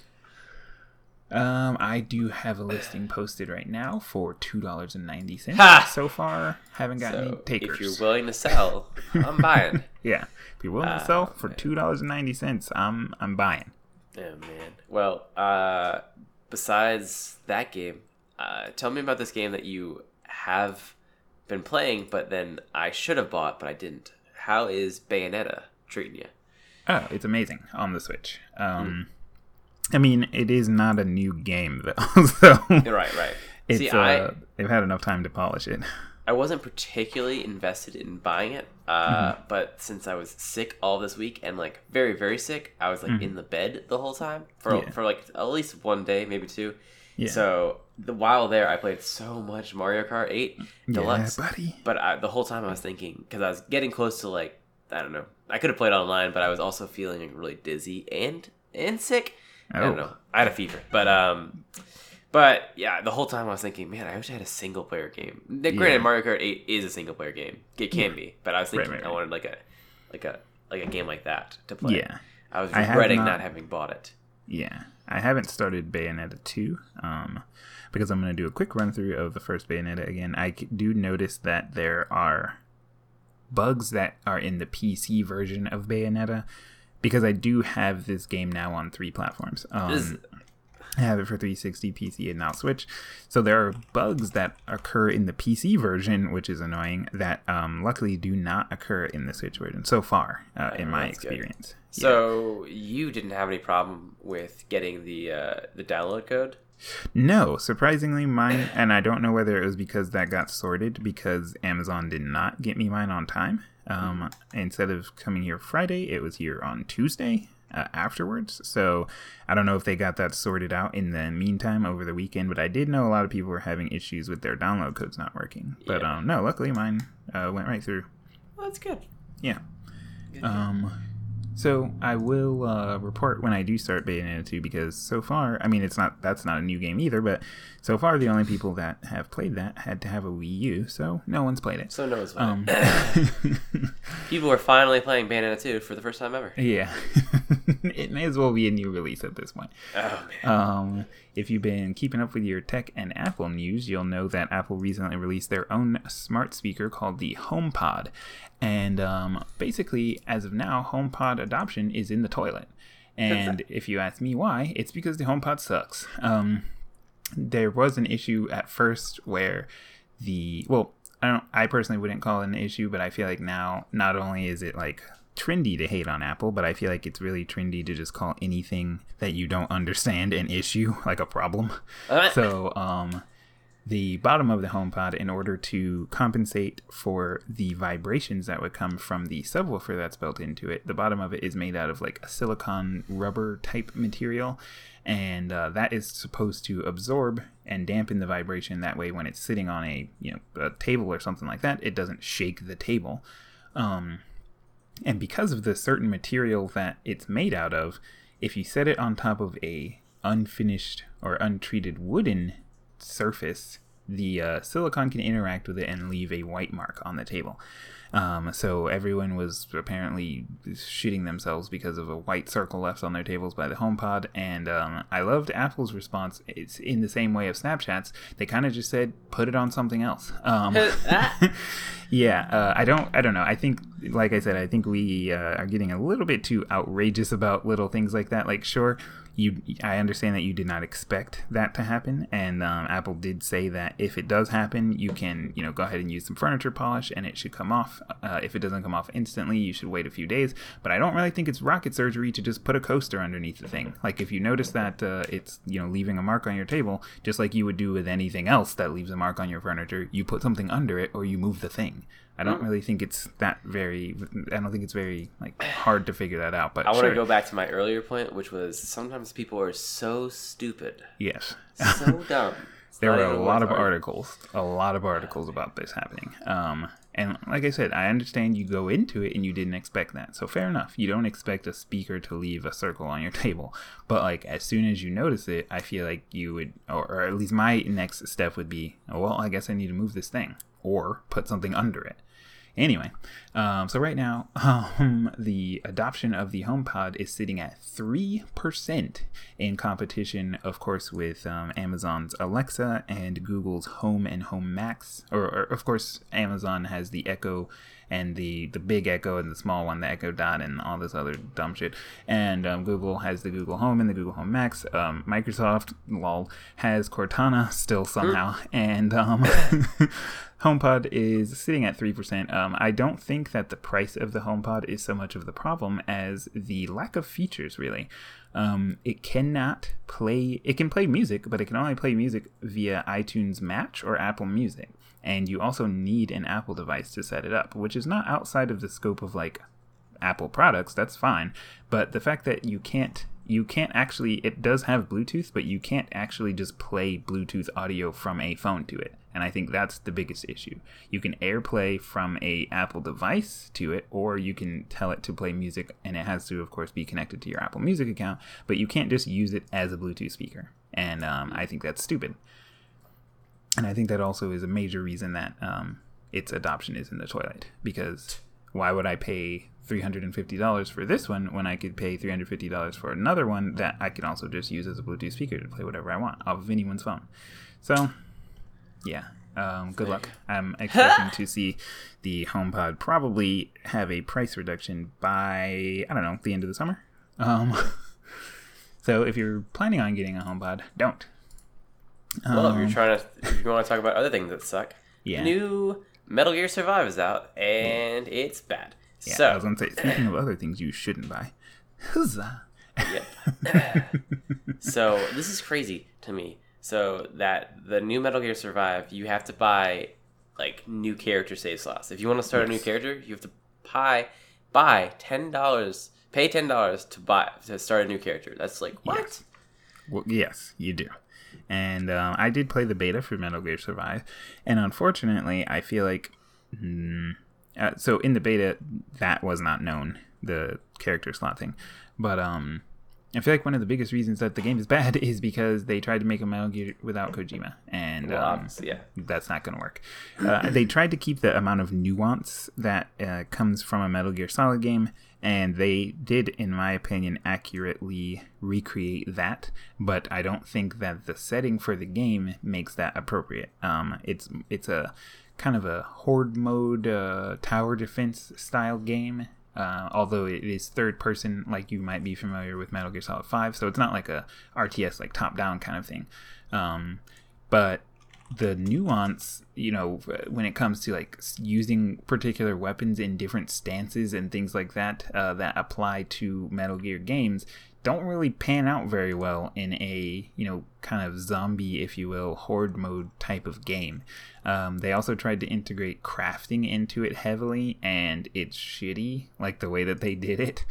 Um, I do have a listing posted right now for two dollars and ninety cents. So far, haven't got any So takers. if you're willing to sell, I'm buying. yeah, if you're willing to Ah, sell for two dollars and ninety cents, I'm I'm buying. Oh man. Well, uh, besides that game, uh, tell me about this game that you have been playing, but then I should have bought, but I didn't. How is Bayonetta treating you? Oh, it's amazing on the Switch. Um, Hmm. I mean, it is not a new game though, so right, right. it's See, uh, I they've had enough time to polish it. I wasn't particularly invested in buying it, uh, but since I was sick all this week and like very very sick, I was like in the bed the whole time for Yeah. for like at least one day, maybe two. Yeah. So the while there, I played so much Mario Kart Eight Deluxe, yeah, buddy. but I, the whole time I was thinking because I was getting close to like I don't know, I could have played online, but I was also feeling like, really dizzy and and sick. I don't Oh. know. I had a fever, but um, but yeah, the whole time I was thinking, man, I wish I had a single player game. Now, Granted, Yeah. Mario Kart Eight is a single player game. It can be, but I was thinking right, I right. wanted like a like a like a game like that to play. Yeah. I was I regretting not- not having bought it. Yeah, I haven't started Bayonetta 2 um, because I'm going to do a quick run through of the first Bayonetta again. I do notice that there are bugs that are in the PC version of Bayonetta because I do have this game now on three platforms. Um, I have it for 360, PC, and now Switch. So there are bugs that occur in the PC version, which is annoying, that um, luckily do not occur in the Switch version so far, uh, in my experience. Yeah. So you didn't have any problem with getting the uh, the download code? No, surprisingly, mine, and I don't know whether it was because that got sorted because Amazon did not get me mine on time. Um, instead of coming here Friday, it was here on Tuesday uh, afterwards. So I don't know if they got that sorted out in the meantime over the weekend, but I did know a lot of people were having issues with their download codes not working. But Yeah. um, no, luckily mine uh, went right through. Well, that's good. Yeah. Um, so I will uh, report when I do start Bayonetta 2 because so far, I mean, it's not that's not a new game either, but so far the only people that have played that had to have a Wii U, so no one's played it. So no one's Um, People are finally playing Bayonetta 2 for the first time ever. yeah, it may as well be a new release at this point. Oh man. Um, if you've been keeping up with your tech and Apple news, you'll know that Apple recently released their own smart speaker called the HomePod. And um, basically, as of now, HomePod adoption is in the toilet. And if you ask me why, it's because the HomePod sucks. Um, there was an issue at first where the well i don't i personally wouldn't call it an issue but i feel like now not only is it like trendy to hate on apple but i feel like it's really trendy to just call anything that you don't understand an issue like a problem Uh, so um the bottom of the HomePod, in order to compensate for the vibrations that would come from the subwoofer that's built into it, the bottom of it is made out of like a silicon rubber type material, and uh, that is supposed to absorb and dampen the vibration. That way, when it's sitting on a you know a table or something like that, it doesn't shake the table. Um, and because of the certain material that it's made out of, if you set it on top of a unfinished or untreated wooden surface, the uh, silicon can interact with it and leave a white mark on the table. Um, so everyone was apparently shitting themselves because of a white circle left on their tables by the HomePod, and um, I loved Apple's response. It's in the same way of Snapchats. They kind of just said, "Put it on something else." Um, yeah, uh, I don't, I don't know. I think, like I said, I think we uh, are getting a little bit too outrageous about little things like that. Like, sure, you, I understand that you did not expect that to happen, and um, Apple did say that if it does happen, you can, you know, go ahead and use some furniture polish, and it should come off. Uh, if it doesn't come off instantly, you should wait a few days. But I don't really think it's rocket surgery to just put a coaster underneath the thing. Like, if you notice that uh, it's, you know, leaving a mark on your table, just like you would do with anything else that leaves a mark on your furniture, you put something under it or you move the thing. I don't really think it's that very. I don't think it's very like hard to figure that out. But I want sure. to go back to my earlier point, which was sometimes people are so stupid, Yes, so dumb. It's there were a lot of articles, a lot of articles about this happening. Um, and like I said, I understand you go into it and you didn't expect that, so fair enough. You don't expect a speaker to leave a circle on your table, but like as soon as you notice it, I feel like you would, or, or at least my next step would be, oh, well, I guess I need to move this thing or put something under it. Anyway, um, so right now, um, the adoption of the HomePod is sitting at 3% in competition, of course, with um, Amazon's Alexa and Google's Home and Home Max. Or, or, of course, Amazon has the Echo and the, the big Echo and the small one, the Echo Dot, and all this other dumb shit. And um, Google has the Google Home and the Google Home Max. Um, Microsoft, lol, has Cortana still somehow. And um, HomePod is sitting at 3%. Um, I don't think that the price of the HomePod is so much of the problem as the lack of features, really. Um, it cannot play, it can play music, but it can only play music via iTunes Match or Apple Music. And you also need an Apple device to set it up, which is not outside of the scope of like Apple products, that's fine. But the fact that you can't you can't actually it does have Bluetooth, but you can't actually just play Bluetooth audio from a phone to it. And I think that's the biggest issue. You can AirPlay from a Apple device to it, or you can tell it to play music, and it has to, of course, be connected to your Apple Music account. But you can't just use it as a Bluetooth speaker, and um, I think that's stupid. And I think that also is a major reason that um, its adoption is in the toilet because why would I pay $350 for this one when I could pay $350 for another one that I can also just use as a Bluetooth speaker to play whatever I want off of anyone's phone? So, yeah. Um, good luck. I'm expecting to see the HomePod probably have a price reduction by, I don't know, the end of the summer. Um, so if you're planning on getting a HomePod, don't. Well, if you're Um, trying to, if you want to talk about other things that suck, Yeah. new Metal Gear Survive is out, and it's bad. Yeah, so, I was gonna say, speaking of other things you shouldn't buy, huzzah! Yep. so this is crazy to me. So that the new Metal Gear Survive, you have to buy like new character save slots. If you want to start a new character, you have to buy buy ten dollars, pay ten dollars to buy to start a new character. That's like what? Yes. Well, yes, you do. And um, I did play the beta for Metal Gear Survive, and unfortunately, I feel like mm, uh, so in the beta that was not known the character slot thing, but um, I feel like one of the biggest reasons that the game is bad is because they tried to make a Metal Gear without Kojima, and Well, um, yeah. that's not going to work. Uh, they tried to keep the amount of nuance that uh, comes from a Metal Gear Solid game, and they did, in my opinion, accurately recreate that. But I don't think that the setting for the game makes that appropriate. Um, it's it's a kind of a horde mode uh, tower defense style game. Uh, although it is third person, like you might be familiar with Metal Gear Solid 5, so it's not like a RTS, like top down kind of thing. Um, but the nuance you know when it comes to like using particular weapons in different stances and things like that uh, that apply to metal gear games don't really pan out very well in a you know kind of zombie if you will horde mode type of game. Um, they also tried to integrate crafting into it heavily and it's shitty like the way that they did it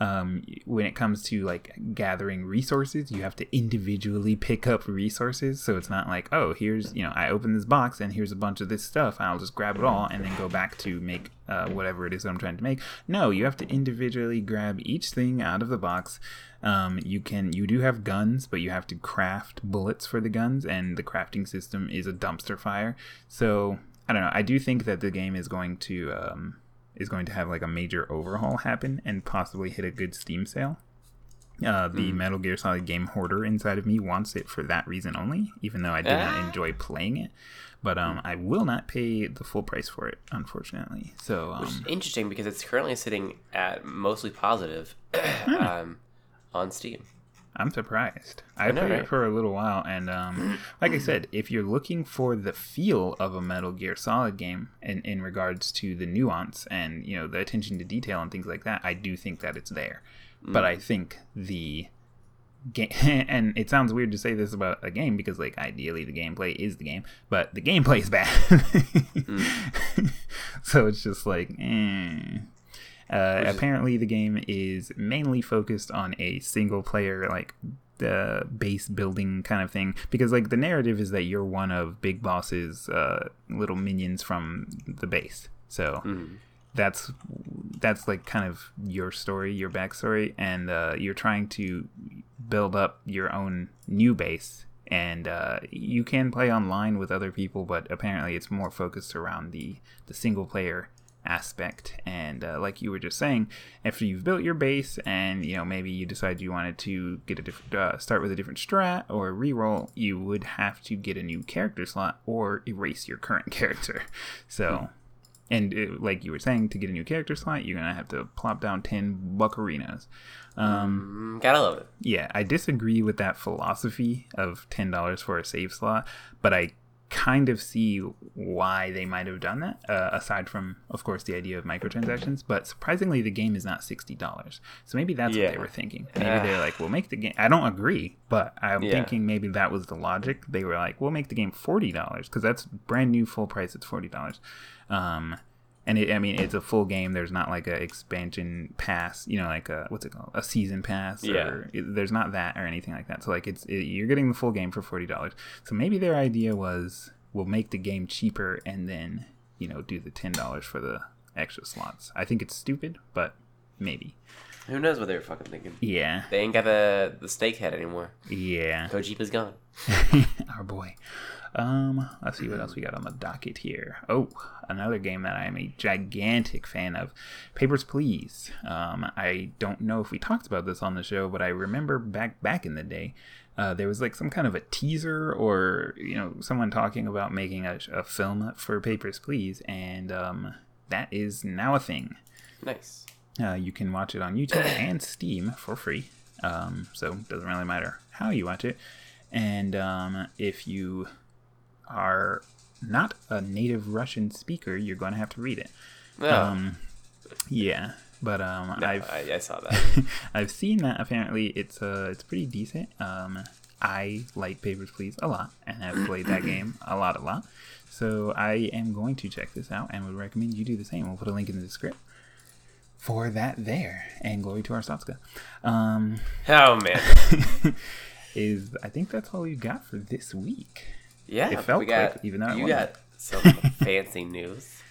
um, when it comes to like gathering resources, you have to individually pick up resources. So it's not like, oh, here's, you know, I open this box and here's a bunch of this stuff. I'll just grab it all and then go back to make uh, whatever it is that I'm trying to make. No, you have to individually grab each thing out of the box. Um, you can, you do have guns, but you have to craft bullets for the guns, and the crafting system is a dumpster fire. So I don't know. I do think that the game is going to. Um, is going to have like a major overhaul happen and possibly hit a good Steam sale. Uh, the Metal Gear Solid game hoarder inside of me wants it for that reason only, even though I do not Ah. enjoy playing it. But um, I will not pay the full price for it, unfortunately. So Which is um, interesting because it's currently sitting at mostly positive Hmm. um, on Steam. I'm surprised. I, know, played right? it for a little while, and um, like I said, if you're looking for the feel of a Metal Gear Solid game in, in regards to the nuance and you know the attention to detail and things like that, I do think that it's there. But I think the game, and it sounds weird to say this about a game because like ideally the gameplay is the game, but the gameplay is bad. so it's just like, eh. Uh, apparently, the game is mainly focused on a single player, like uh, base building kind of thing. Because like the narrative is that you're one of Big Boss's uh, little minions from the base. So that's that's like kind of your story, your backstory, and uh, you're trying to build up your own new base. And uh, you can play online with other people, but apparently it's more focused around the the single player aspect. And uh, like you were just saying, after you've built your base and you know maybe you decide you wanted to get a different uh, start with a different strat or reroll, you would have to get a new character slot or erase your current character. So. And uh like you were saying, to get a new character slot, you're gonna have to plop down ten buccarinas. Um, Mm, gotta love it. yeah, I disagree with that philosophy of ten dollars for a save slot, but I kind of see why they might have done that. Uh, aside from, of course, the idea of microtransactions, but surprisingly, the game is not sixty dollars. So maybe that's what they were thinking. Maybe they're like, "We'll make the game." I don't agree, but I'm Yeah. thinking maybe that was the logic. They were like, "We'll make the game forty dollars because that's brand new full price. It's forty dollars." Um, and it, I mean, it's a full game. There's not like a expansion pass, you know, like a what's it called, a season pass, Yeah. or it, there's not that or anything like that. So like, it's it, you're getting the full game for forty dollars. So maybe their idea was we'll make the game cheaper and then you know do the ten dollars for the extra slots. I think it's stupid, but maybe. Who knows what they were fucking thinking? Yeah, They ain't got the the stake head anymore. yeah. Kojima's gone. Our boy. Um, let's see what else we got on the docket here. Oh, another game that I am a gigantic fan of, Papers, Please. Um, I don't know if we talked about this on the show, but I remember back back in the day, uh, there was like some kind of a teaser or you know someone talking about making a, a film for Papers, Please, and um, that is now a thing. Nice. Uh, you can watch it on YouTube and Steam for free. Um, so it doesn't really matter how you watch it. And um, if you are not a native Russian speaker, you're going to have to read it. No, Um, yeah, but um, no, I've I, I saw that. I've seen that. Apparently, it's uh, it's pretty decent. Um, I like Papers, Please a lot, and have played that game a lot, a lot. So I am going to check this out, and would recommend you do the same. We'll put a link in the description for that there. And glory to Arstotzka. Um, oh man. is I think that's all we've got for this week. Yeah, It felt we got, even though you got some fancy news.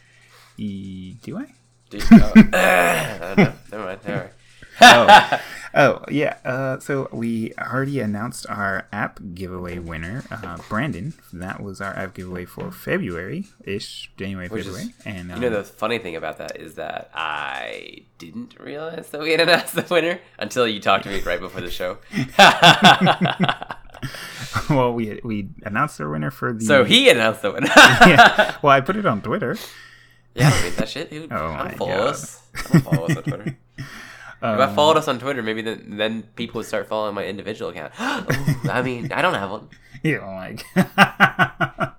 E- do I? Dude, oh, uh, no, never mind. Never mind. oh, oh yeah. Uh, so we already announced our app giveaway winner, uh, Brandon. That was our app giveaway for February ish, January, Which is- February. and um, You know the funny thing about that is that I didn't realize that we had announced the winner until you talked to me right before the show. well, we we announced our winner for the. so he announced the winner. yeah. Well, I put it on Twitter. Yeah, I mean that shit. Dude, Oh my don't follow God. us. I follow us on Twitter. if I um, followed us on Twitter, maybe then then people would start following my individual account. I mean, I don't have one. Yeah, like.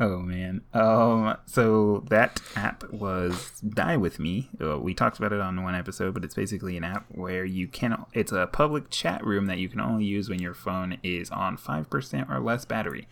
Oh man. Um. So that app was Die with Me. Uh, we talked about it on one episode, but it's basically an app where you can. It's a public chat room that you can only use when your phone is on five percent or less battery.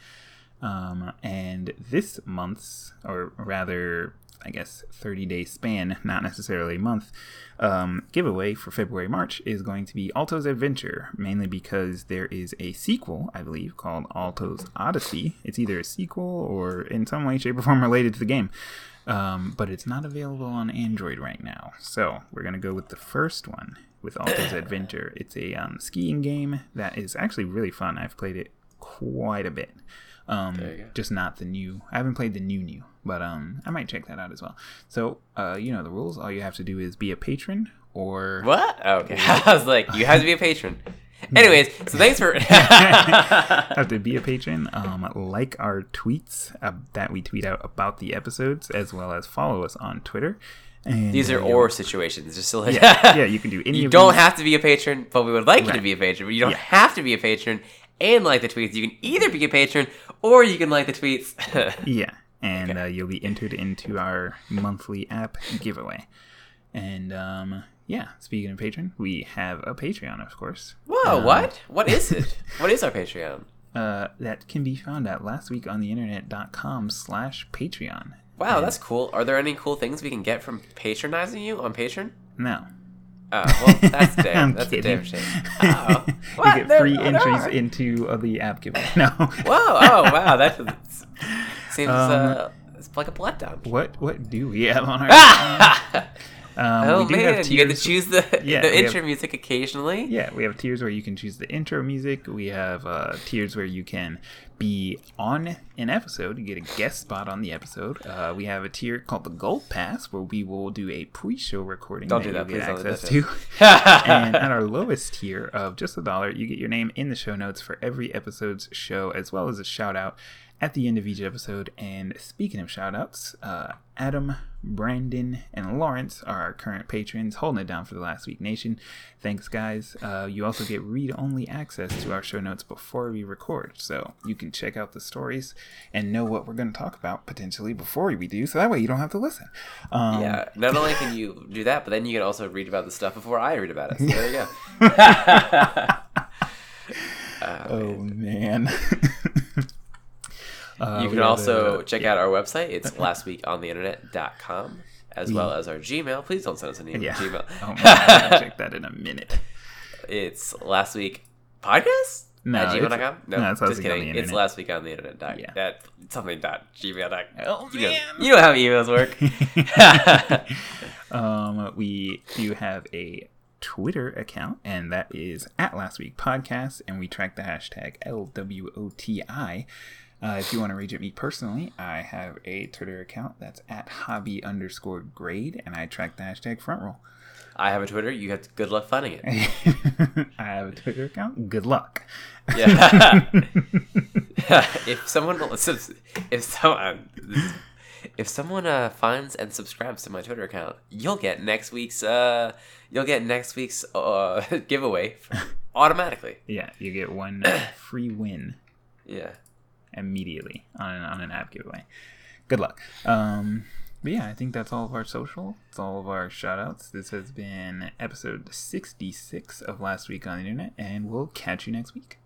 Um, and this month's, or rather, I guess, 30 day span, not necessarily a month, um, giveaway for February March is going to be Alto's Adventure, mainly because there is a sequel, I believe, called Alto's Odyssey. It's either a sequel or in some way, shape, or form related to the game. Um, but it's not available on Android right now. So we're going to go with the first one with Alto's Adventure. It's a um, skiing game that is actually really fun. I've played it quite a bit. Um, There you go. just not the new. I haven't played the new new, but um, I might check that out as well. So, uh, you know the rules. All you have to do is be a patron or What? Oh, okay. I was like, you have to be a patron. Anyways, so thanks for. have to be a patron. Um, like our tweets uh, that we tweet out about the episodes, as well as follow us on Twitter. And These are or situations. Just so like, yeah, yeah. You can do any. you don't these. have to be a patron, but we would like you to be a patron. But you don't Yeah. have to be a patron and like the tweets. You can either be a patron or you can like the tweets. Yeah, and uh, you'll be entered into our monthly app giveaway. And um, yeah, speaking of patron, we have a Patreon, of course. Whoa, Um, what? What is it? What is our Patreon? Uh, that can be found at lastweekontheinternet.com slash Patreon. Wow, that's cool. Are there any cool things we can get from patronizing you on Patreon? No. Oh, well, that's damn. that's a kidding. damn shame. Oh, you get No, free entries no. into uh, the app giveaway. No. Whoa! Oh, wow. That seems Um, uh, it's like a letdown. What what do we have on our Um, oh man, have you get to choose the, Yeah, the we have- intro music occasionally. Yeah, we have tiers where you can choose the intro music. We have uh, tiers where you can be on an episode. You get a guest spot on the episode. Uh, we have a tier called the Gold Pass where we will do a pre-show recording Don't do that, you get please access to. and at our lowest tier of just a dollar, you get your name in the show notes for every episode's show, as well as a shout out at the end of each episode. And speaking of shout outs, uh, Adam, Brandon, and Lawrence are our current patrons, holding it down for the Last Week Nation. Thanks, guys. Uh, you also get read only access to our show notes before we record, so you can check out the stories and know what we're going to talk about potentially before we do, so that way you don't have to listen. Um, Yeah, not only can you do that, but then you can also read about the stuff before I read about it. So there you go. Oh, man. Uh, you can also check out our website. It's lastweekontheinternet.com as well as our Gmail. Please don't send us an email. Yeah. Gmail. Oh, man, I'll check that in a minute. It's last week podcast No, at gmail.com. No, no, it's just kidding. It's last week on the internet. Dot, Yeah. That something dot gmail. Dot, Oh, you, know, man. you know how emails work. Um, we do have a Twitter account, and that is at Last Week Podcast, and we track the hashtag LWOTI. Uh, if you want to reach at me personally, I have a Twitter account that's at hobby underscore grade, and I track the hashtag front roll. I have a Twitter. You have good luck finding it. I have a Twitter account. Good luck. Yeah. if someone if someone if someone uh, finds and subscribes to my Twitter account, you'll get next week's uh you'll get next week's uh giveaway automatically. Yeah, you get one free win Yeah. immediately on an, on an app giveaway. Good luck. Um, but yeah, I think that's all of our social. It's all of our shout outs. This has been episode 66 of Last Week on the Internet, and we'll catch you next week.